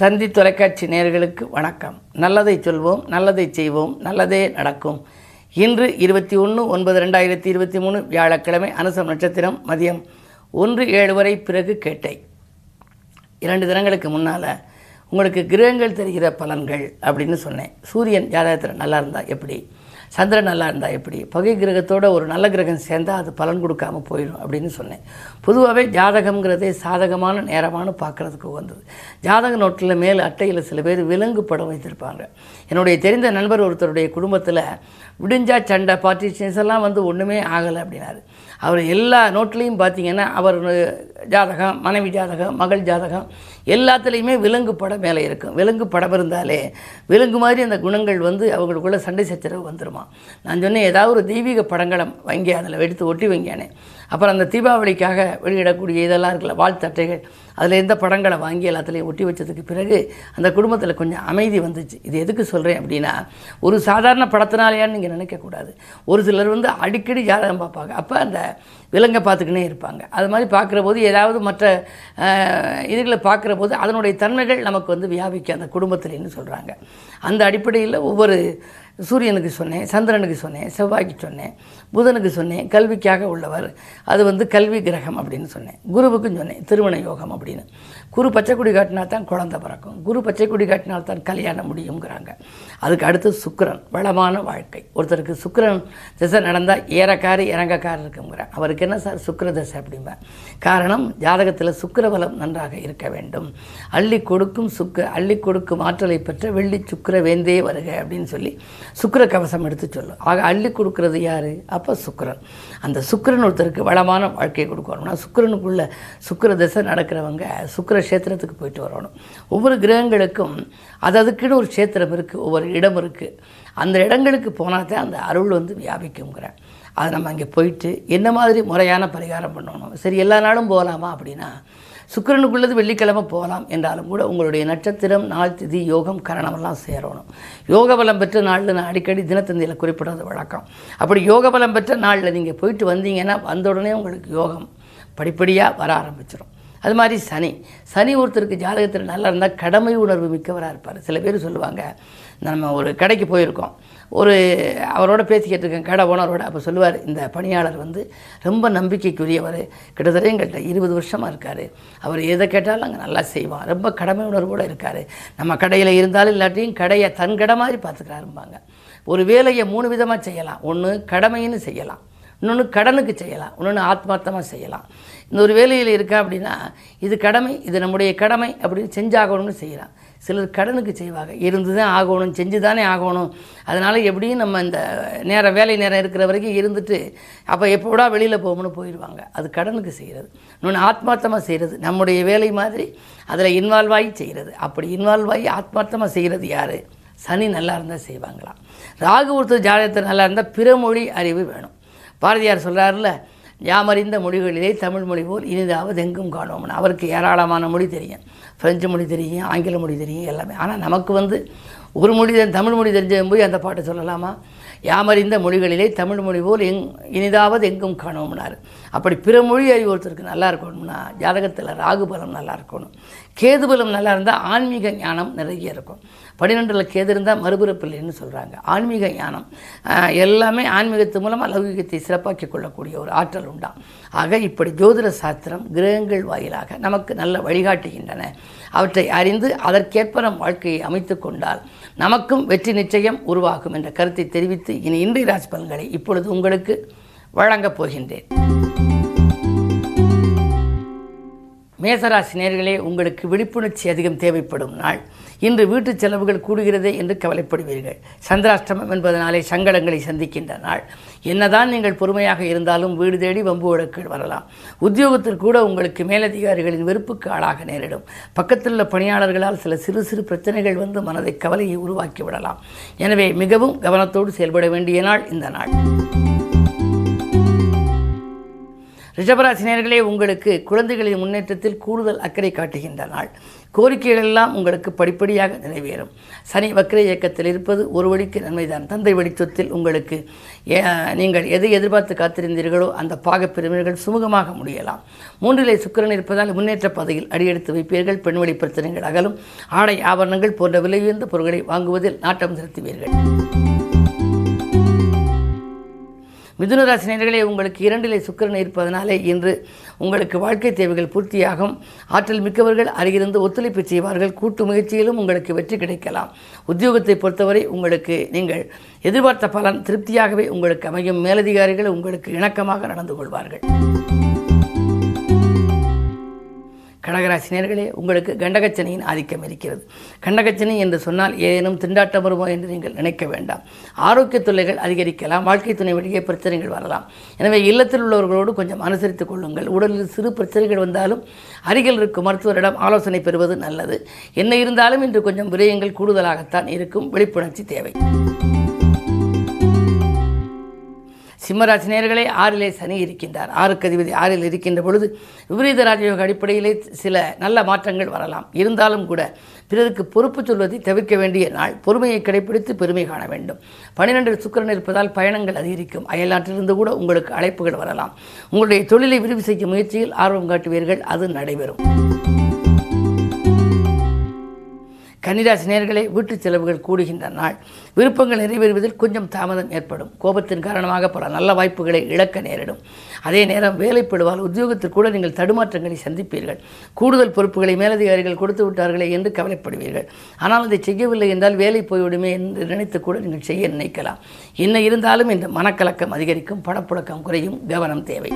தந்தி தொலைக்காட்சி நேயர்களுக்கு வணக்கம். நல்லதை சொல்வோம் நல்லதை செய்வோம் நல்லதே நடக்கும். இன்று இருபத்தி ஒன்று ஒன்பது ரெண்டாயிரத்தி இருபத்தி மூணு வியாழக்கிழமை அனுசம் நட்சத்திரம் மதியம் ஒன்று ஏழு வரை பிறகு கேட்டை. இரண்டு தினங்களுக்கு முன்னால் உங்களுக்கு கிரகங்கள் தெரிகிற பலன்கள் அப்படின்னு சொன்னேன். சூரியன் ஜாதகத்தில் நல்லா இருந்தால் எப்படி? சந்திரன் நல்லா இருந்தால் எப்படி? பகை கிரகத்தோட ஒரு நல்ல கிரகம் சேர்ந்தால் அது பலன் கொடுக்காம போயிடும் அப்படின்னு சொன்னேன். பொதுவாகவே ஜாதகம்ங்கிறதே சாதகமான நேரமான பார்க்குறதுக்கு வந்தது ஜாதக நோட்டில் மேல் அட்டையில் சில பேர் விலங்கு படம் வைத்திருப்பாங்க. என்னுடைய தெரிந்த நண்பர் ஒருத்தருடைய குடும்பத்தில் விடிஞ்சா சண்டை பார்ட்டிஷன்ஸ் எல்லாம் வந்து ஒன்றுமே ஆகலை அப்படின்னாரு. அவர் எல்லா நோட்லேயும் பார்த்தீங்கன்னா அவர் ஜாதகம் மனைவி ஜாதகம் மகள் ஜாதகம் எல்லாத்துலேயுமே விலங்கு படம் மேலே இருக்கும். விலங்கு படம் இருந்தாலே விலங்கு மாதிரி அந்த குணங்கள் வந்து அவங்களுக்குள்ள சண்டை சச்சரவு வந்துருமா? நான் சொன்னேன் ஏதாவது ஒரு தெய்வீக படங்களை வாங்கி அதில் எடுத்து ஒட்டி வைங்கானே அப்புறம் அந்த தீபாவளிக்காக வெளியிடக்கூடிய இதெல்லாம் இருக்குல்ல வாழ்த்தட்டைகள் அதில் எந்த படங்களை வாங்கி எல்லாத்துலேயும் ஒட்டி வச்சதுக்கு பிறகு அந்த குடும்பத்தில் கொஞ்சம் அமைதி வந்துச்சு. இது எதுக்கு சொல்கிறேன் அப்படின்னா ஒரு சாதாரண படத்தினாலேயான்னு நீங்கள் நினைக்கக்கூடாது ஒரு சிலர் வந்து அடிக்கடி ஜாதகம் பார்ப்பாங்க. அப்போ அந்த விலங்கை பார்த்துக்கினே இருப்பாங்க. அது மாதிரி பார்க்குற போது ஏதாவது மற்ற இதுகளை பார்க்குற போது அதனுடைய தன்மைகள் நமக்கு வந்து வியாபிக்க அந்த குடும்பத்திலேன்னு சொல்கிறாங்க அந்த அடிப்படையில் ஒவ்வொரு சூரியனுக்கு சொன்னேன் சந்திரனுக்கு சொன்னேன் செவ்வாய்க்கு சொன்னேன் புதனுக்கு சொன்னேன் கல்விக்காக உள்ளவர். அது வந்து கல்வி கிரகம் அப்படின்னு சொன்னேன். குருவுக்கும் சொன்னேன் திருமண யோகம் அப்படின்னு அப்படின்னு குரு பச்சைக்குடி காட்டினா தான் குழந்தை பிறக்கும். குரு பச்சைக்குடி காட்டினால் தான் கல்யாணம் முடியுங்கிறாங்க அதுக்கு அடுத்து சுக்கரன் வளமான வாழ்க்கை. ஒருத்தருக்கு சுக்கிரன் திசை நடந்தால் ஏறக்காரு இறங்கக்காரு இருக்குங்கிற அவருக்கு என்ன சார் சுக்கர திசை அப்படிம்பேன் காரணம் ஜாதகத்தில் சுக்கிரபலம் நன்றாக இருக்க வேண்டும். அள்ளி கொடுக்கும் சுக்க அள்ளி கொடுக்கும் ஆற்றலை பெற்ற வெள்ளி சுக்கிர வேந்தே வருக அப்படின்னு சொல்லி சுக்கர கவசம் எடுத்து சொல்லும். ஆக அள்ளி கொடுக்கறது யார்? அப்போ சுக்கரன். அந்த சுக்கரன் ஒருத்தருக்கு வளமான வாழ்க்கையை கொடுக்கணும்னா சுக்கரனுக்குள்ள சுக்கர திசை நடக்கிறவங்க சுக்கர கஷேத்திரத்துக்கு போயிட்டு வரணும். ஒவ்வொரு கிரகங்களுக்கும் அது அதுக்குன்னு ஒரு கஷேத்திரம் இருக்குது ஒவ்வொரு இடம் இருக்குது அந்த இடங்களுக்கு போனால் தான் அந்த அருள் வந்து வியாபிக்குங்கிறேன் அதை நம்ம அங்கே போயிட்டு என்ன மாதிரி முறையான பரிகாரம் பண்ணணும்? சரி எல்லா நாளும் போகலாமா அப்படின்னா சுக்கிரனுக்குள்ளது வெள்ளிக்கிழமை போகலாம் என்றாலும் கூட உங்களுடைய நட்சத்திரம் நாள் திதி யோகம் கரணமெல்லாம் சேரணும். யோக பலம் பெற்ற நாளில் நான் அடிக்கடி தினத்தந்தியில் குறிப்பிடுறது வழக்கம். அப்படி யோக பலம் பெற்ற நாளில் நீங்கள் போயிட்டு வந்தீங்கன்னா வந்த உடனே உங்களுக்கு யோகம் படிப்படியாக வர ஆரம்பிச்சிடும் அது மாதிரி சனி. சனி ஒருத்தருக்கு ஜாதகத்தில் நல்லா இருந்தால் கடமை உணர்வு மிக்கவராக இருப்பார். சில பேர் சொல்லுவாங்க நம்ம ஒரு கடைக்கு போயிருக்கோம். ஒரு அவரோட பேசிக்கிட்டு இருக்கேன் கடை ஓனரோட. அப்போ சொல்லுவார் இந்த பணியாளர் வந்து ரொம்ப நம்பிக்கைக்குரியவர். கிட்டத்தட்ட எங்கள்கிட்ட இருபது வருஷமாக இருக்கார். அவர் எதை கேட்டாலும் அங்கே நல்லா செய்வார் ரொம்ப கடமை உணர்வோடு இருக்கார். நம்ம கடையில் இருந்தாலும் இல்லாட்டியும் கடையை தன் கடை மாதிரி பார்த்துக்கிறாரும்பாங்க. ஒரு வேலையை மூணு விதமாக செய்யலாம். ஒன்று கடமைன்னு செய்யலாம். இன்னொன்று கடனுக்கு செய்யலாம். இன்னொன்று ஆத்மார்த்தமாக செய்யலாம். இந்த ஒரு வேலையில் இருக்கா அப்படின்னா இது கடமை இது நம்முடைய கடமை அப்படின்னு செஞ்சாகணும்னு செய்கிறான் சிலர் கடனுக்கு செய்வாங்க. இருந்து தான் ஆகணும் செஞ்சு தானே ஆகணும். அதனால் எப்படியும் நம்ம இந்த நேரம் வேலை நேரம் இருக்கிற வரைக்கும் இருந்துட்டு அப்போ எப்போடா வெளியில் போகணும்னு போயிடுவாங்க. அது கடனுக்கு செய்கிறது இன்னொன்று ஆத்மார்த்தமாக செய்கிறது நம்முடைய வேலை மாதிரி அதில் இன்வால்வ் ஆகி செய்கிறது அப்படி இன்வால்வ் ஆகி ஆத்மார்த்தமாக செய்கிறது யார்? சனி நல்லா இருந்தால் செய்வாங்களாம். ராகு ஒருத்தர் ஜாதகத்தில் நல்லா இருந்தால் பிறமொழி அறிவு வேணும். பாரதியார் சொல்கிறாருல யாமறிந்த மொழிகளிலே தமிழ் மொழி போல் இனிதாவது எங்கும் காணுவோம்னு அவருக்கு ஏராளமான மொழி தெரியும். ஃப்ரெஞ்சு மொழி தெரியும் ஆங்கில மொழி தெரியும் எல்லாமே. ஆனால் நமக்கு வந்து ஒரு மொழி தமிழ் மொழி தெரிஞ்சவன் போய் அந்த பாட்டை சொல்லலாமா? யாமறிந்த மொழிகளிலே தமிழ் மொழி போல் எங் இனிதாவது எங்கும் காணோம்னார். அப்படி பிற மொழி அறிவு ஒருத்தருக்கு நல்லா இருக்கணும்னா ஜாதகத்தில் ராகு பலம் நல்லா இருக்கணும். கேது பலம் நல்லா இருந்தால் ஆன்மீக ஞானம் நிறைய இருக்கும். பன்னிரெண்டில் கேது இருந்தால் மறுபிறப்பில்லைன்னு சொல்கிறாங்க ஆன்மீக ஞானம் எல்லாமே ஆன்மீகத்து மூலமாக லௌகிகத்தை சிறப்பாக்கிக் கொள்ளக்கூடிய ஒரு ஆற்றல் உண்டாம் ஆக இப்படி ஜோதிட சாஸ்திரம் கிரகங்கள் வாயிலாக நமக்கு நல்ல வழிகாட்டுகின்றன. அவற்றை அறிந்து அதற்கேற்ப நம் வாழ்க்கையை அமைத்து கொண்டால் நமக்கும் வெற்றி நிச்சயம் உருவாகும் என்ற கருத்தை தெரிவித்து இனி இன்றைய ராசி பலன்களை இப்பொழுது உங்களுக்கு வழங்கப் போகின்றேன். மேசராசி நேர்களே உங்களுக்கு விழிப்புணர்ச்சி அதிகம் தேவைப்படும் நாள். இன்று வீட்டு செலவுகள் கூடுகிறதே என்று கவலைப்படுவீர்கள். சந்திராஷ்டமம் என்பதனாலே சங்கடங்களை சந்திக்கின்ற நாள். என்னதான் நீங்கள் பொறுமையாக இருந்தாலும் வீடு தேடி வம்பு வழக்குகள் வரலாம். உத்தியோகத்தில் கூட உங்களுக்கு மேலதிகாரிகளின் வெறுப்புக்கு ஆளாக நேரிடும். பக்கத்தில் உள்ள பணியாளர்களால் சில சிறு சிறு பிரச்சனைகள் வந்து மனதை கவலையை உருவாக்கி விடலாம். எனவே மிகவும் கவனத்தோடு செயல்பட வேண்டிய நாள் இந்த நாள். ரிஷபராசினியர்களே உங்களுக்கு குழந்தைகளின் முன்னேற்றத்தில் கூடுதல் அக்கறை காட்டுகின்ற நாள். கோரிக்கைகள் எல்லாம் உங்களுக்கு படிப்படியாக நிறைவேறும். சனி வக்ர இயக்கத்தில் இருப்பது ஒரு வழிக்கு நன்மைதான். தந்தை வழி சொத்தில் உங்களுக்கு நீங்கள் எதை எதிர்பார்த்து காத்திருந்தீர்களோ அந்த பாகப் பிரிவினர்கள் சுமூகமாக முடியலாம். மூன்றிலே சுக்கிரன் இருப்பதால் முன்னேற்ற பாதையில் அடியெடுத்து வைப்பீர்கள். பெண்வெளி பிரச்சனைகள் அகலும். ஆடை ஆபரணங்கள் போன்ற விலை உயர்ந்த பொருட்களை வாங்குவதில் நாட்டம் செலுத்துவீர்கள். மிதுனராசி நேர்களே உங்களுக்கு இரண்டிலே சுக்கிரன் இருப்பதனாலே இன்று உங்களுக்கு வாழ்க்கை தேவைகள் பூர்த்தியாகும். ஆற்றல் மிக்கவர்கள் அருகிருந்து ஒத்துழைப்பு செய்வார்கள். கூட்டு முயற்சியிலும் உங்களுக்கு வெற்றி கிடைக்கலாம். உத்தியோகத்தை பொறுத்தவரை உங்களுக்கு நீங்கள் எதிர்பார்த்த பலன் திருப்தியாகவே உங்களுக்கு அமையும். மேலதிகாரிகள் உங்களுக்கு இணக்கமாக நடந்து கொள்வார்கள். கடகராசினியர்களே உங்களுக்கு கண்டகச்சனையின் ஆதிக்கம் இருக்கிறது. கண்டகச்சனை என்று சொன்னால் ஏதேனும் திண்டாட்டம் வருமோ என்று நீங்கள் நினைக்க வேண்டாம். ஆரோக்கிய தொல்லைகள் அதிகரிக்கலாம் வாழ்க்கை துணை வழியே பிரச்சனைகள் வரலாம். எனவே இல்லத்தில் உள்ளவர்களோடு கொஞ்சம் அனுசரித்துக் கொள்ளுங்கள். உடலில் சிறு பிரச்சனைகள் வந்தாலும் அருகில் இருக்கும் மருத்துவரிடம் ஆலோசனை பெறுவது நல்லது. என்ன இருந்தாலும் இன்று கொஞ்சம் விரயங்கள் கூடுதலாகத்தான் இருக்கும். விழிப்புணர்ச்சி தேவை. சிம்மராசி நேர்களே ஆறிலே சனி இருக்கின்றார். ஆறுக்கு அதிபதி ஆறில் இருக்கின்ற பொழுது விபரீத ராஜயோக அடிப்படையிலே சில நல்ல மாற்றங்கள் வரலாம். இருந்தாலும் கூட பிறருக்கு பொறுப்பு சொல்வதை தவிர்க்க வேண்டிய நாள். பொறுமையை கடைபிடித்து பெருமை காண வேண்டும். பன்னிரெண்டில் சுக்கிரன் இருப்பதால் பயணங்கள் அதிகரிக்கும். அயல்நாட்டிலிருந்து கூட உங்களுக்கு அழைப்புகள் வரலாம். உங்களுடைய தொழிலை விரிவு செய்யும் முயற்சியில் ஆர்வம் காட்டுவீர்கள். அது நடைபெறும். கன்னிராசி நேர்களே வீட்டு செலவுகள் கூடுகின்ற நாள். விருப்பங்கள் நிறைவேறுவதில் கொஞ்சம் தாமதம் ஏற்படும். கோபத்தின் காரணமாக பல நல்ல வாய்ப்புகளை இழக்க நேரிடும். அதே நேரம் வேலைப்படுவால் உத்தியோகத்தில் கூட நீங்கள் தடுமாற்றங்களை சந்திப்பீர்கள். கூடுதல் பொறுப்புகளை மேலதிகாரிகள் கொடுத்து விட்டார்களே என்று கவலைப்படுவீர்கள். ஆனால் அதை செய்யவில்லை என்றால் வேலை போய்விடுமே என்று நினைத்து கூட நீங்கள் செய்ய நினைக்கலாம். என்ன இருந்தாலும் இந்த மனக்கலக்கம் அதிகரிக்கும். படப்புழக்கம் குறையும். கவனம் தேவை.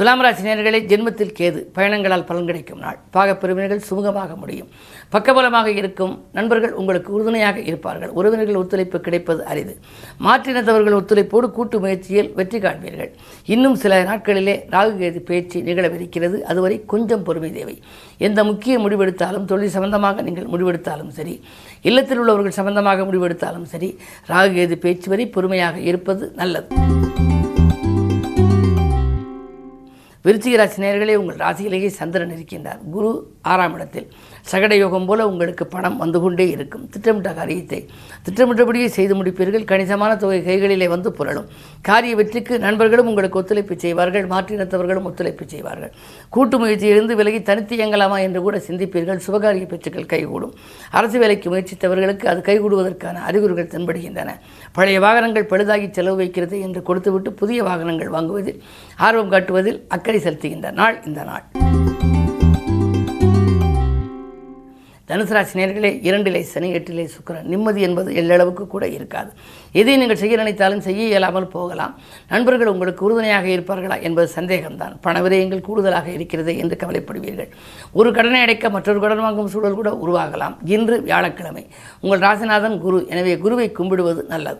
துலாம் ராசி நேர்களை ஜென்மத்தில் கேது பயணங்களால் பலன் கிடைக்கும் நாள். பாகப்பிரிவினர்கள் சுமூகமாக முடியும். பக்கபலமாக இருக்கும் நண்பர்கள் உங்களுக்கு உறுதுணையாக இருப்பார்கள். உறவினர்கள் ஒத்துழைப்பு கிடைப்பது அரிது. மாற்றினத்தவர்கள் ஒத்துழைப்போடு கூட்டு முயற்சியில் வெற்றி காண்பீர்கள். இன்னும் சில நாட்களிலே ராகு கேது பேச்சு நிகழவிருக்கிறது. அதுவரை கொஞ்சம் பொறுமை தேவை. எந்த முக்கிய முடிவெடுத்தாலும் தொழில் சம்பந்தமாக நீங்கள் முடிவெடுத்தாலும் சரி இல்லத்தில் உள்ளவர்கள் சம்பந்தமாக முடிவெடுத்தாலும் சரி ராகு கேது பேச்சு வரை பொறுமையாக இருப்பது நல்லது. விருச்சிக ராசி நேர்களே உங்கள் ராசியிலேயே சந்திரன் இருக்கின்றார். குரு ஆறாம் இடத்தில். சகட யோகம் போல உங்களுக்கு பணம் வந்து கொண்டே இருக்கும். திட்டமிட்ட காரியத்தை திட்டமிட்டபடியே செய்து முடிப்பீர்கள். கணிசமான தொகை கைகளிலே வந்து புரளும். காரிய வெற்றிக்கு நண்பர்களும் உங்களுக்கு ஒத்துழைப்பு செய்வார்கள். மாற்றினத்தவர்களும் ஒத்துழைப்பு செய்வார்கள். கூட்டு முயற்சியிலிருந்து விலகி தனித்து இயங்கலாமா என்று கூட சிந்திப்பீர்கள். சுபகாரிய பேச்சுக்கள் கைகூடும். அரசு வேலைக்கு முயற்சித்தவர்களுக்கு அது கைகூடுவதற்கான அறிகுறிகள் தென்படுகின்றன. பழைய வாகனங்கள் பழுதாகி செலவு வைக்கிறது என்று கொடுத்துவிட்டு புதிய வாகனங்கள் வாங்குவதில் ஆர்வம் காட்டுவதில் அக்கறை செலுத்துகின்ற நாள் இந்த நாள். தனுசு ராசி நேர்களே இரண்டிலே சனி எட்டிலே சுக்கரன். நிம்மதி என்பது எல்லளவுக்கு கூட இருக்காது. எதை நீங்கள் செய்ய நினைத்தாலும் செய்ய இயலாமல் போகலாம். நண்பர்கள் உங்களுக்கு உறுதுணையாக இருப்பார்களா என்பது சந்தேகம்தான். பண விரயங்கள் கூடுதலாக இருக்கிறது என்று கவலைப்படுவீர்கள். ஒரு கடனை அடைக்க மற்றொரு கடன் வாங்கும் சூழல் கூட உருவாகலாம். இன்று வியாழக்கிழமை. உங்கள் ராசிநாதன் குரு. எனவே குருவை கும்பிடுவது நல்லது.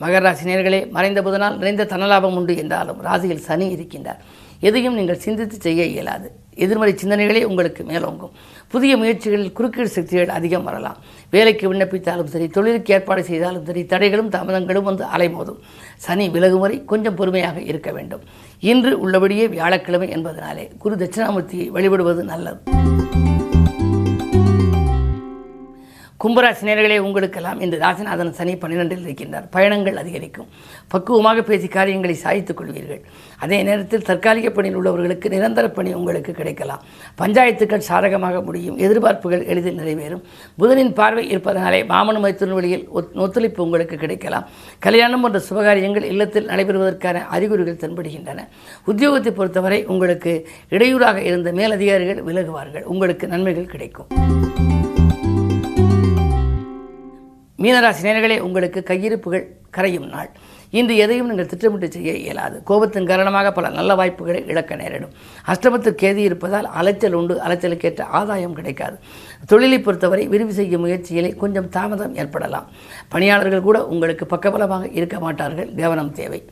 மகர ராசி நேர்களே மறைந்த புதனால் நிறைந்த தனலாபம் உண்டு என்றாலும் ராசியில் சனி இருக்கின்றார். எதையும் நீங்கள் சிந்தித்து செய்ய இயலாது. எதிர்மறை சிந்தனைகளே உங்களுக்கு மேலோங்கும். புதிய முயற்சிகளில் குறுக்கீடு சக்திகள் அதிகம் வரலாம். வேலைக்கு விண்ணப்பித்தாலும் சரி தொழிலுக்கு ஏற்பாடு செய்தாலும் சரி தடைகளும் தாமதங்களும் வந்து அலைமோதும். சனி விலகும் வரை கொஞ்சம் பொறுமையாக இருக்க வேண்டும். இன்று உள்ளபடியே வியாழக்கிழமை என்பதனாலே குரு தட்சிணாமூர்த்தியை வழிபடுவது நல்லது. கும்பராசி நேர்களே உங்களுக்கெல்லாம் இன்று ராசிநாதன் சனி பன்னிரெண்டில் இருக்கின்றார். பயணங்கள் அதிகரிக்கும். பக்குவமாக பேசி காரியங்களை சாய்த்துக் கொள்வீர்கள். அதே நேரத்தில் தற்காலிக பணியில் உள்ளவர்களுக்கு நிரந்தர பணி உங்களுக்கு கிடைக்கலாம். பஞ்சாயத்துக்கள் சாதகமாக முடியும். எதிர்பார்ப்புகள் எளிதில் நிறைவேறும். புதனின் பார்வை இருப்பதனாலே மாமன மைத்தின் வழியில் ஒத்- ஒத்துழைப்பு உங்களுக்கு கிடைக்கலாம். கல்யாணம் போன்ற சுபகாரியங்கள் இல்லத்தில் நடைபெறுவதற்கான அறிகுறிகள் தென்படுகின்றன. உத்தியோகத்தை பொறுத்தவரை உங்களுக்கு இடையூறாக இருந்த மேலதிகாரிகள் விலகுவார்கள். உங்களுக்கு நன்மைகள் கிடைக்கும். மீனராசி நேர்களே உங்களுக்கு கையிருப்புகள் கரையும் நாள். இன்று எதையும் நீங்கள் திட்டமிட்டு செய்ய இயலாது. கோபத்தின் காரணமாக பல நல்ல வாய்ப்புகளை இழக்க நேரிடும். அஷ்டமத்தில் கேதி இருப்பதால் அலைச்சல் உண்டு அலைச்சலுக்கேற்ற ஆதாயம் கிடைக்காது. தொழிலை பொறுத்தவரை விரிவு செய்யும் முயற்சியிலே கொஞ்சம் தாமதம் ஏற்படலாம். பணியாளர்கள் கூட உங்களுக்கு பக்கபலமாக இருக்க மாட்டார்கள். கவனம் தேவை.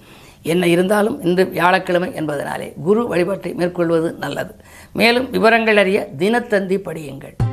என்ன இருந்தாலும் இன்று வியாழக்கிழமை என்பதனாலே குரு வழிபாட்டை மேற்கொள்வது நல்லது. மேலும் விவரங்கள் அறிய தினத்தந்தி படியுங்கள்.